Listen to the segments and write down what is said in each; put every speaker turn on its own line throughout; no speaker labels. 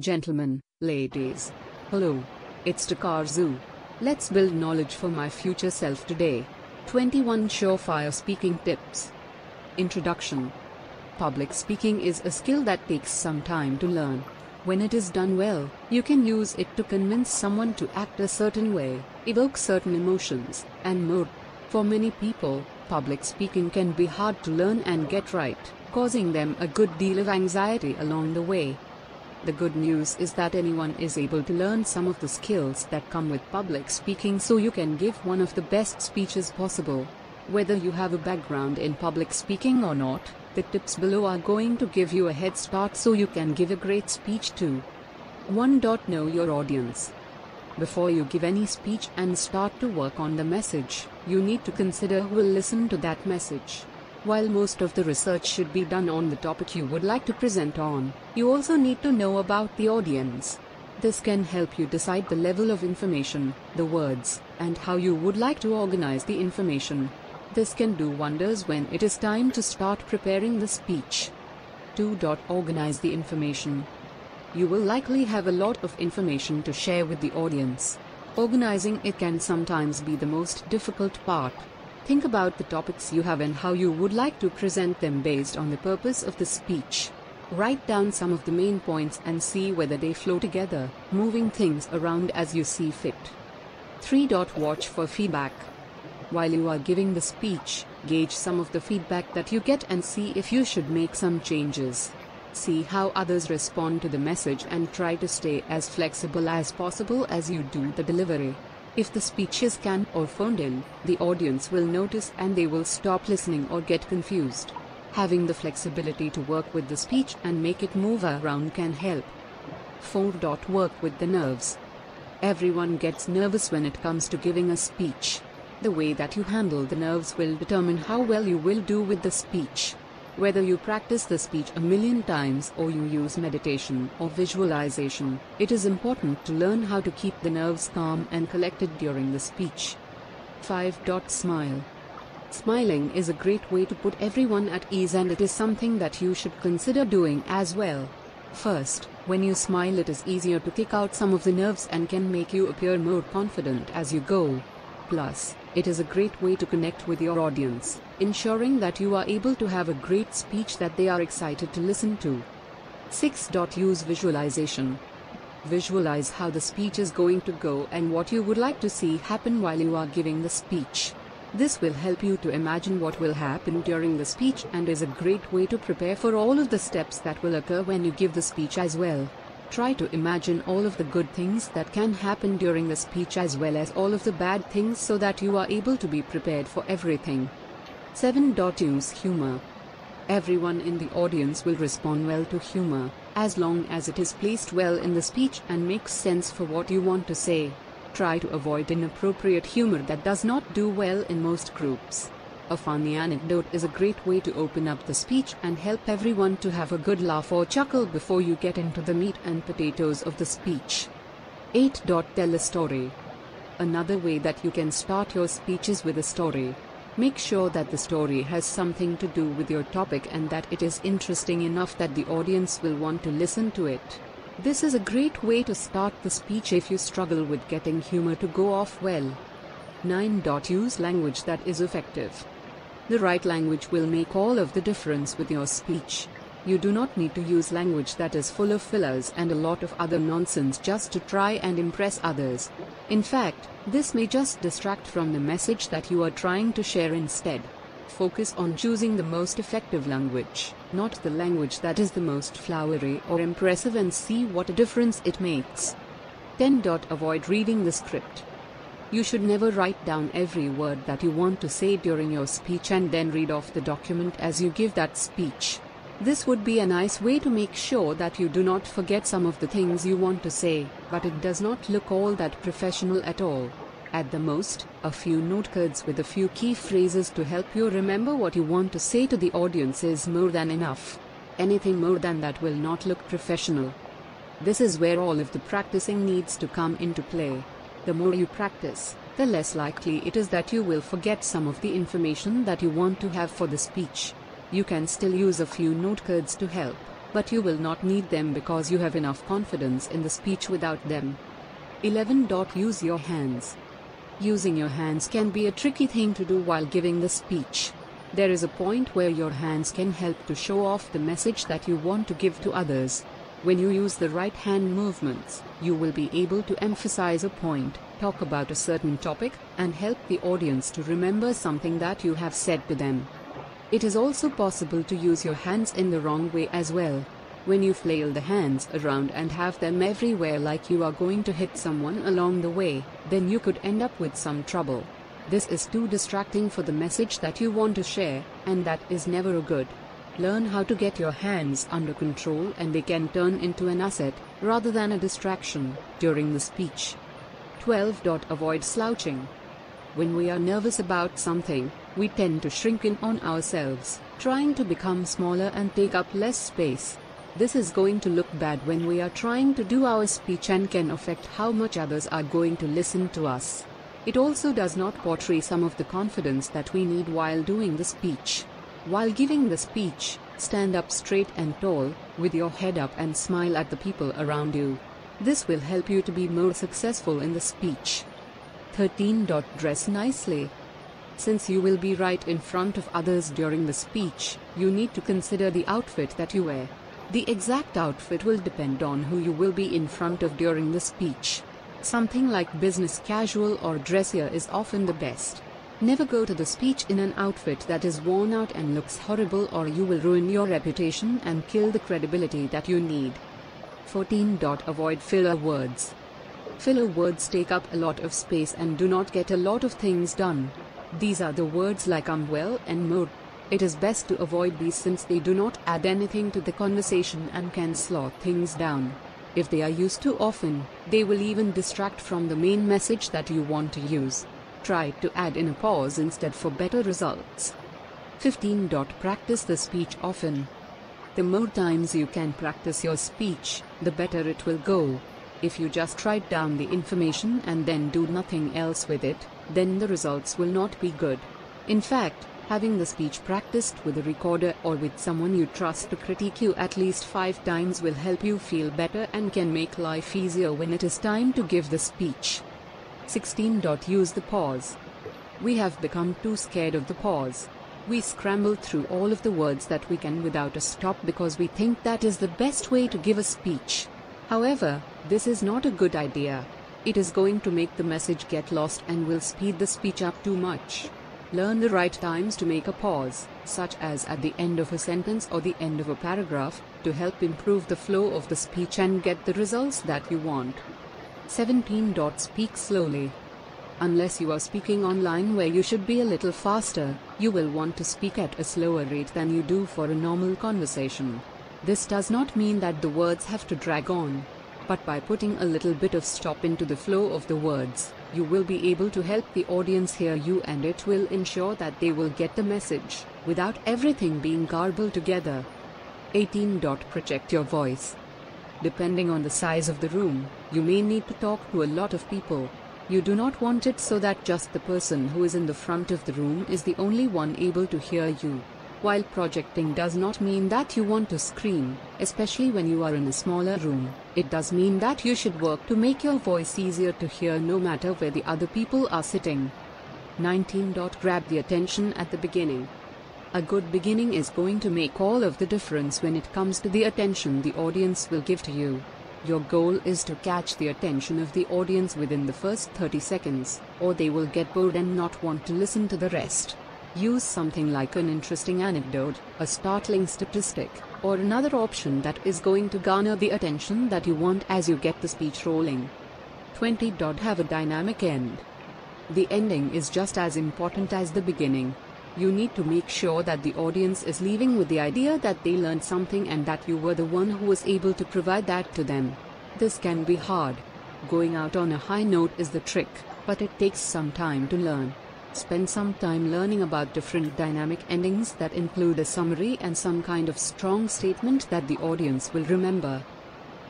Gentlemen, ladies. Hello. It's Takazun. Let's build knowledge for my future self today. 21 Surefire Speaking Tips. Introduction Public speaking is a skill that takes some time to learn. When it is done well, you can use it to convince someone to act a certain way, evoke certain emotions, and more. For many people, public speaking can be hard to learn and get right, causing them a good deal of anxiety along the way. The good news is that anyone is able to learn some of the skills that come with public speaking so you can give one of the best speeches possible. Whether you have a background in public speaking or not, the tips below are going to give you a head start so you can give a great speech too. 1. Know your audience. Before you give any speech and start to work on the message, you need to consider who will listen to that message. While most of the research should be done on the topic you would like to present on, you also need to know about the audience. This can help you decide the level of information, the words, and how you would like to organize the information. This can do wonders when it is time to start preparing the speech. 2. Organize the information. You will likely have a lot of information to share with the audience. Organizing it can sometimes be the most difficult part. Think about the topics you have and how you would like to present them based on the purpose of the speech. Write down some of the main points and see whether they flow together, moving things around as you see fit. 3. Watch for feedback. While you are giving the speech, gauge some of the feedback that you get and see if you should make some changes. See how others respond to the message and try to stay as flexible as possible as you do the delivery. If the speech is canned or phoned in, the audience will notice and they will stop listening or get confused. Having the flexibility to work with the speech and make it move around can help. 4. Work with the nerves. Everyone gets nervous when it comes to giving a speech. The way that you handle the nerves will determine how well you will do with the speech. Whether you practice the speech a million times or you use meditation or visualization, it is important to learn how to keep the nerves calm and collected during the speech. 5. Smile. Smiling is a great way to put everyone at ease and it is something that you should consider doing as well. First, when you smile it is easier to kick out some of the nerves and can make you appear more confident as you go. Plus, it is a great way to connect with your audience, ensuring that you are able to have a great speech that they are excited to listen to. 6. Use visualization. Visualize how the speech is going to go and what you would like to see happen while you are giving the speech. This will help you to imagine what will happen during the speech and is a great way to prepare for all of the steps that will occur when you give the speech as well. Try to imagine all of the good things that can happen during the speech as well as all of the bad things so that you are able to be prepared for everything. 7. Use humor. Everyone in the audience will respond well to humor, as long as it is placed well in the speech and makes sense for what you want to say. Try to avoid inappropriate humor that does not do well in most groups. A funny anecdote is a great way to open up the speech and help everyone to have a good laugh or chuckle before you get into the meat and potatoes of the speech. 8. Tell a story. Another way that you can start your speech is with a story. Make sure that the story has something to do with your topic and that it is interesting enough that the audience will want to listen to it. This is a great way to start the speech if you struggle with getting humor to go off well. 9. Use language that is effective. The right language will make all of the difference with your speech. You do not need to use language that is full of fillers and a lot of other nonsense just to try and impress others. In fact, this may just distract from the message that you are trying to share instead. Focus on choosing the most effective language, not the language that is the most flowery or impressive and see what a difference it makes. 10. Avoid reading the script. You should never write down every word that you want to say during your speech and then read off the document as you give that speech. This would be a nice way to make sure that you do not forget some of the things you want to say, but it does not look all that professional at all. At the most, a few note cards with a few key phrases to help you remember what you want to say to the audience is more than enough. Anything more than that will not look professional. This is where all of the practicing needs to come into play. The more you practice, the less likely it is that you will forget some of the information that you want to have for the speech. You can still use a few note cards to help. but you will not need them because you have enough confidence in the speech without them. 11. Use your hands. Using your hands can be a tricky thing to do while giving the speech. There is a point where your hands can help to show off the message that you want to give to others. When you use the right hand movements, you will be able to emphasize a point, talk about a certain topic, and help the audience to remember something that you have said to them. It is also possible to use your hands in the wrong way as well. When you flail the hands around and have them everywhere like you are going to hit someone along the way, then you could end up with some trouble. This is too distracting for the message that you want to share, and that is never a good. Learn how to get your hands under control and they can turn into an asset, rather than a distraction, during the speech. 12. Avoid slouching. When we are nervous about something, we tend to shrink in on ourselves, trying to become smaller and take up less space. This is going to look bad when we are trying to do our speech and can affect how much others are going to listen to us. It also does not portray some of the confidence that we need while doing the speech. While giving the speech, stand up straight and tall, with your head up and smile at the people around you. This will help you to be more successful in the speech. 13. Dress nicely. Since you will be right in front of others during the speech, you need to consider the outfit that you wear. The exact outfit will depend on who you will be in front of during the speech. Something like business casual or dressier is often the best. Never go to the speech in an outfit that is worn out and looks horrible or you will ruin your reputation and kill the credibility that you need. 14. Avoid filler words. Filler words take up a lot of space and do not get a lot of things done. These are the words like I'm well and more. It is best to avoid these since they do not add anything to the conversation and can slow things down. If they are used too often, they will even distract from the main message that you want to use. Try to add in a pause instead for better results. 15. Practice the speech often. The more times you can practice your speech, the better it will go. If you just write down the information and then do nothing else with it, then the results will not be good. In fact, Having the speech practiced with a recorder or with someone you trust to critique you at least five times will help you feel better and can make life easier when it is time to give the speech. 16. Use the pause. We have become too scared of the pause. We scramble through all of the words that we can without a stop because we think that is the best way to give a speech. However, this is not a good idea. It is going to make the message get lost and will speed the speech up too much. Learn the right times to make a pause, such as at the end of a sentence or the end of a paragraph, to help improve the flow of the speech and get the results that you want. 17. Speak slowly. Unless you are speaking online where you should be a little faster, you will want to speak at a slower rate than you do for a normal conversation. This does not mean that the words have to drag on, but by putting a little bit of stop into the flow of the words, you will be able to help the audience hear you and it will ensure that they will get the message, without everything being garbled together. 18. Project your voice. Depending on the size of the room, you may need to talk to a lot of people. You do not want it so that just the person who is in the front of the room is the only one able to hear you. While projecting does not mean that you want to scream, especially when you are in a smaller room, it does mean that you should work to make your voice easier to hear no matter where the other people are sitting. 19. Grab the attention at the beginning. A good beginning is going to make all of the difference when it comes to the attention the audience will give to you. Your goal is to catch the attention of the audience within the first 30 seconds, or they will get bored and not want to listen to the rest. Use something like an interesting anecdote, a startling statistic, or another option that is going to garner the attention that you want as you get the speech rolling. 20. Have a dynamic end. The ending is just as important as the beginning. You need to make sure that the audience is leaving with the idea that they learned something and that you were the one who was able to provide that to them. This can be hard. Going out on a high note is the trick, but it takes some time to learn. Spend some time learning about different dynamic endings that include a summary and some kind of strong statement that the audience will remember.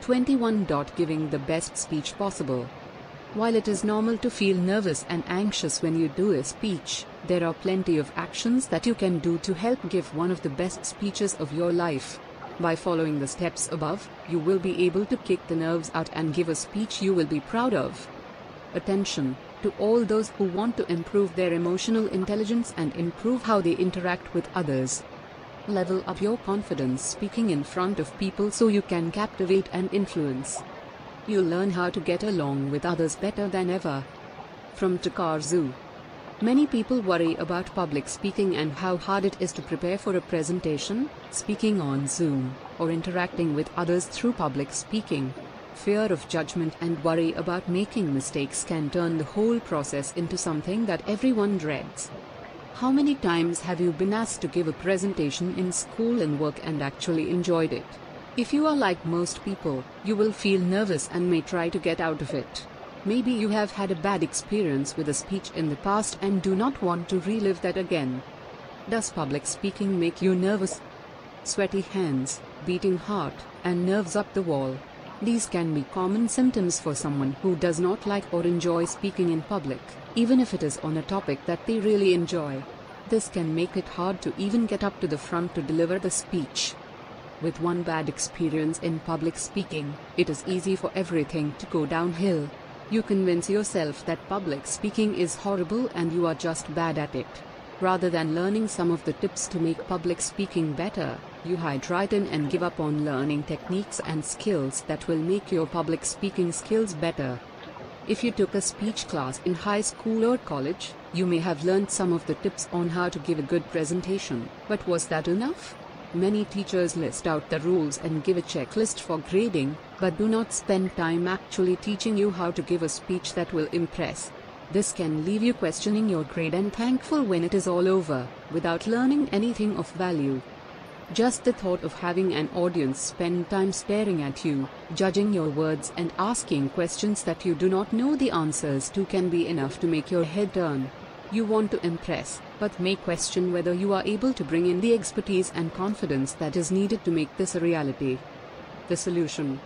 21. Giving the best speech possible. While it is normal to feel nervous and anxious when you do a speech, there are plenty of actions that you can do to help give one of the best speeches of your life. By following the steps above, you will be able to kick the nerves out and give a speech you will be proud of. Attention to all those who want to improve their emotional intelligence and improve how they interact with others. Level up your confidence speaking in front of people so you can captivate and influence. You'll learn how to get along with others better than ever. From Takazun. Many people worry about public speaking and how hard it is to prepare for a presentation, speaking on Zoom, or interacting with others through public speaking. Fear of judgment and worry about making mistakes can turn the whole process into something that everyone dreads. How many times have you been asked to give a presentation in school and work and actually enjoyed it? If you are like most people, you will feel nervous and may try to get out of it. Maybe you have had a bad experience with a speech in the past and do not want to relive that again. Does public speaking make you nervous? Sweaty hands, beating heart, and nerves up the wall. These can be common symptoms for someone who does not like or enjoy speaking in public, even if it is on a topic that they really enjoy. This can make it hard to even get up to the front to deliver the speech. With one bad experience in public speaking, it is easy for everything to go downhill. You convince yourself that public speaking is horrible and you are just bad at it. Rather than learning some of the tips to make public speaking better, you hide right in and give up on learning techniques and skills that will make your public speaking skills better. If you took a speech class in high school or college, you may have learned some of the tips on how to give a good presentation, but was that enough? Many teachers list out the rules and give a checklist for grading, but do not spend time actually teaching you how to give a speech that will impress. This can leave you questioning your grade and thankful when it is all over, without learning anything of value. Just the thought of having an audience spend time staring at you, judging your words and asking questions that you do not know the answers to can be enough to make your head turn. You want to impress, but may question whether you are able to bring in the expertise and confidence that is needed to make this a reality. The solution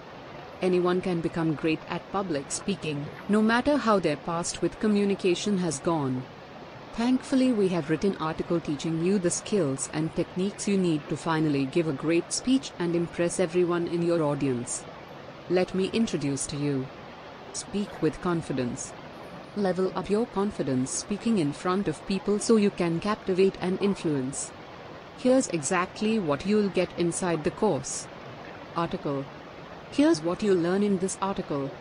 Anyone can become great at public speaking, no matter how their past with communication has gone. Thankfully, we have written article teaching you the skills and techniques you need to finally give a great speech and impress everyone in your audience. Let me introduce to you. Speak with confidence. Level up your confidence speaking in front of people so you can captivate and influence. Here's exactly what you'll get inside the course. Article. Here's what you'll learn in this article.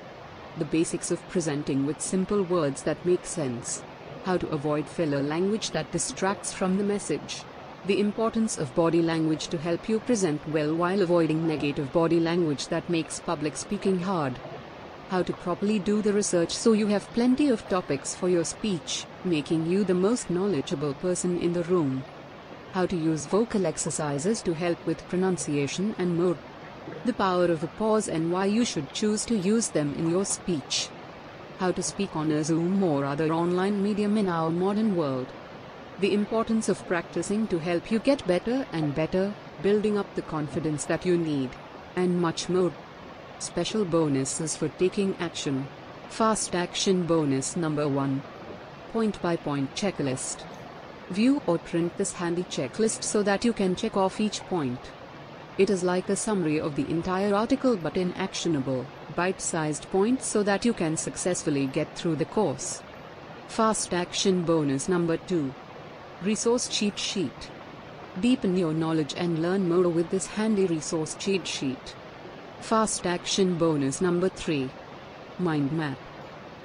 The basics of presenting with simple words that make sense. How to avoid filler language that distracts from the message. The importance of body language to help you present well while avoiding negative body language that makes public speaking hard how to properly do the research so you have plenty of topics for your speech, making you the most knowledgeable person in the room. How to use vocal exercises to help with pronunciation and more. The power of a pause and why you should choose to use them in your speech. How to speak on a Zoom or other online medium in our modern world. The importance of practicing to help you get better and better, building up the confidence that you need, and much more. Special bonuses for taking action. Fast action bonus number 1. Point by point checklist. View or print this handy checklist so that you can check off each point. It is like a summary of the entire article but in actionable, bite-sized points so that you can successfully get through the course. Fast action bonus number 2. Resource cheat sheet. Deepen your knowledge and learn more with this handy resource cheat sheet. Fast action bonus number 3. Mind map.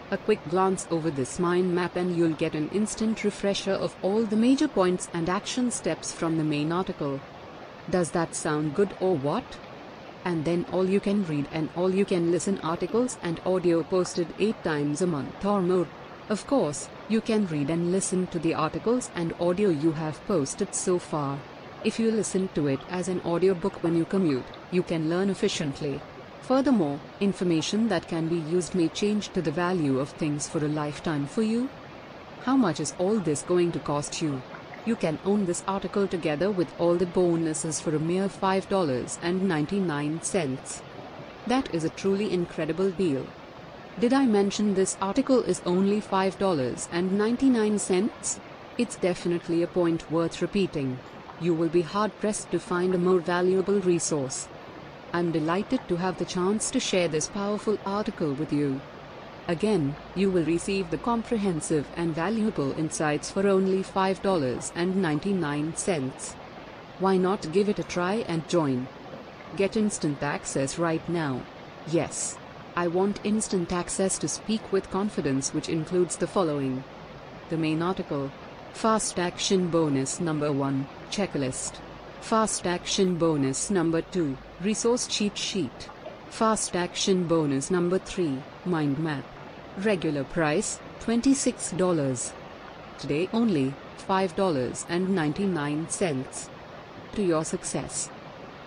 A quick glance over this mind map and you'll get an instant refresher of all the major points and action steps from the main article. Does that sound good or what? And then all you can read and all you can listen articles and audio posted 8 times a month or more. Of course, you can read and listen to the articles and audio you have posted so far. If you listen to it as an audiobook when you commute, you can learn efficiently. Furthermore, information that can be used may change to the value of things for a lifetime for you. How much is all this going to cost you? You can own this article together with all the bonuses for a mere $5.99. That is a truly incredible deal. Did I mention this article is only $5.99? It's definitely a point worth repeating. You will be hard pressed to find a more valuable resource. I'm delighted to have the chance to share this powerful article with you. Again, you will receive the comprehensive and valuable insights for only $5.99. Why not give it a try and join? Get instant access right now. Yes. I want instant access to speak with confidence, which includes the following the main article, Fast Action Bonus Number 1, Checklist, Fast Action Bonus Number 2, Resource Cheat Sheet, Fast Action Bonus Number 3, Mind Map. Regular price $26. Today only $5.99. To your success.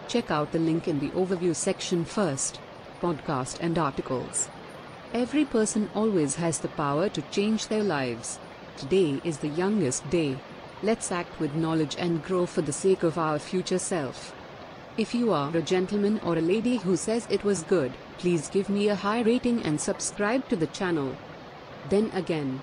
Check out the link in the overview section first podcast and articles. Every person always has the power to change their lives. Today is the youngest day. Let's act with knowledge and grow for the sake of our future self. If you are a gentleman or a lady who says it was good, please give me a high rating and subscribe to the channel. Then again,